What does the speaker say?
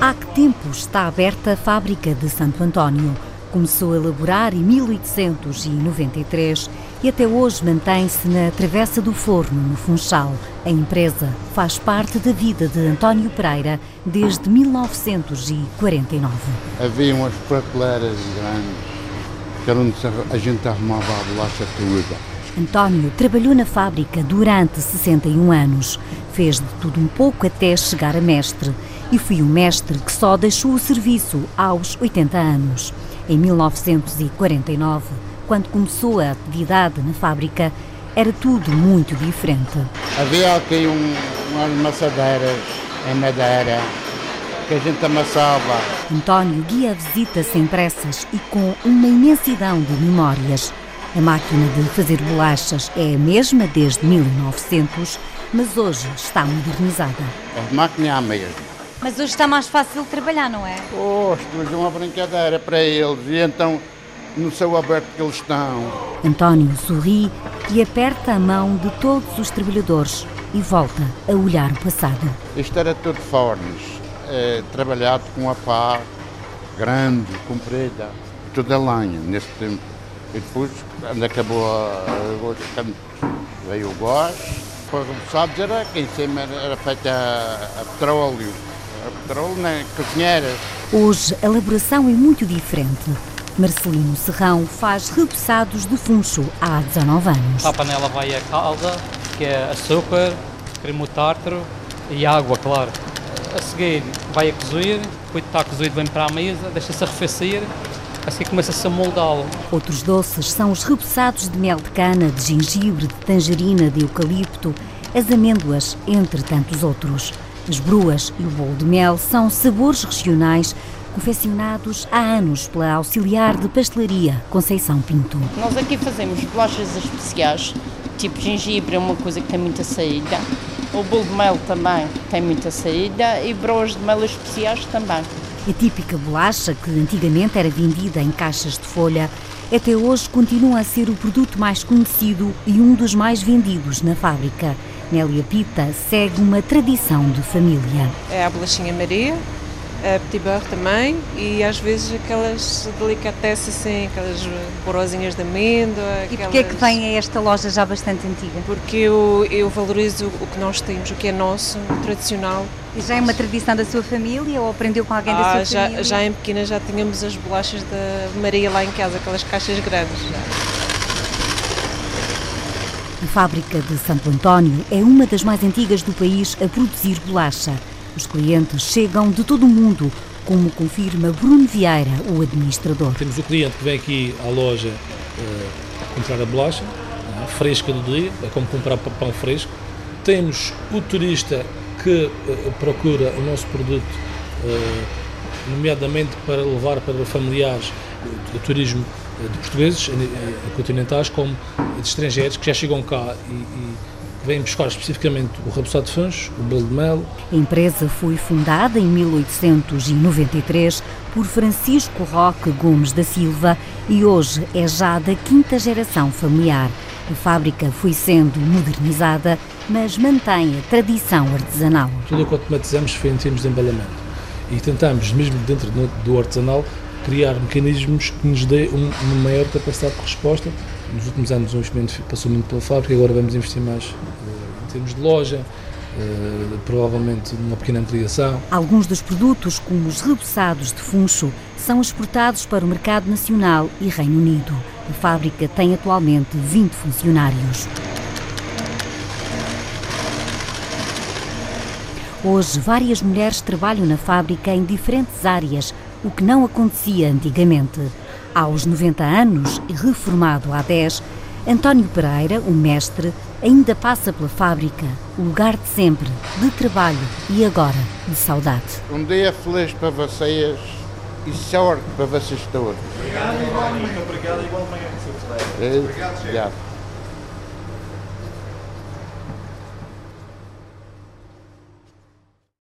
Há que tempo está aberta a fábrica de Santo António? Começou a elaborar em 1893 e até hoje mantém-se na Travessa do Forno, no Funchal. A empresa faz parte da vida de António Pereira desde 1949. Havia umas prateleiras grandes, que era onde a gente arrumava a bolacha toda. António trabalhou na fábrica durante 61 anos. Fez de tudo um pouco até chegar a mestre. E foi o mestre que só deixou o serviço aos 80 anos. Em 1949, quando começou a atividade na fábrica, era tudo muito diferente. Havia aqui um, umas amassadeiras em madeira que a gente amassava. António guia a visita sem pressas e com uma imensidão de memórias. A máquina de fazer bolachas é a mesma desde 1900, mas hoje está modernizada. A máquina é a mesma. Mas hoje está mais fácil de trabalhar, não é? Ostras, é uma brincadeira para eles. E então, no céu aberto que eles estão. António sorri e aperta a mão de todos os trabalhadores e volta a olhar o passado. Isto era tudo fornos, é, trabalhado com a pá grande, comprida, tudo a lenha nesse tempo. E depois, quando acabou a, quando veio o gás, para sabes, era aqui em cima era feita a, a petróleo a petróleo na cozinheira. Hoje a elaboração é muito diferente. Marcelino Serrão faz repousados de funcho há 19 anos. À panela vai a calda, que é açúcar, creme tártaro e água, claro. A seguir vai a cozer, depois está cozido vem para a mesa, deixa-se arrefecer, assim começa-se a moldá-lo. Outros doces são os repousados de mel de cana, de gengibre, de tangerina, de eucalipto, as amêndoas, entre tantos outros. As bruas e o bolo de mel são sabores regionais confeccionados há anos pela auxiliar de pastelaria Conceição Pinto. Nós aqui fazemos bolachas especiais, tipo gengibre é uma coisa que tem muita saída, o bolo de mel também tem muita saída e broas de mel especiais também. A típica bolacha, que antigamente era vendida em caixas de folha, até hoje continua a ser o produto mais conhecido e um dos mais vendidos na fábrica. Nélia Pita segue uma tradição de família. É a bolachinha Maria, a petit beurre também e às vezes aquelas delicatessen assim, aquelas borosinhas de amêndoa. E porquê é que vem a esta loja já bastante antiga? Porque eu, eu valorizo o que nós temos, o que é nosso, o tradicional. E já é uma tradição da sua família ou aprendeu com alguém ah, da sua já, família? Já em pequena já tínhamos as bolachas da Maria lá em casa, aquelas caixas grandes. Já. A fábrica de Santo António é uma das mais antigas do país a produzir bolacha. Os clientes chegam de todo o mundo, como confirma Bruno Vieira, o administrador. Temos o cliente que vem aqui à loja uh, comprar a bolacha, uh, fresca do dia, é como comprar pão fresco. Temos o turista que uh, procura o nosso produto, nomeadamente para levar para familiares o turismo de portugueses continentais como de estrangeiros que já chegam cá e, e vêm buscar especificamente o rabuçado de fãs, o bolo de mel. A empresa foi fundada em 1893 por Francisco Roque Gomes da Silva e hoje é já da quinta geração familiar. A fábrica foi sendo modernizada, mas mantém a tradição artesanal. Tudo o que automatizamos foi em termos de embalamento e tentamos, mesmo dentro do artesanal, criar mecanismos que nos dê uma maior capacidade de resposta. Nos últimos anos o investimento passou muito pela fábrica, agora vamos investir mais uh, em termos de loja, uh, provavelmente numa pequena ampliação. Alguns dos produtos, como os reboçados de funcho, são exportados para o mercado nacional e Reino Unido. A fábrica tem atualmente 20 funcionários. Hoje, várias mulheres trabalham na fábrica em diferentes áreas, o que não acontecia antigamente. Aos 90 anos e reformado há 10, António Pereira, o mestre, ainda passa pela fábrica, o lugar de sempre, de trabalho e agora de saudade. Um dia feliz para vocês e sorte para vocês todos. Obrigado igualmente. Obrigado igualmente. Obrigado.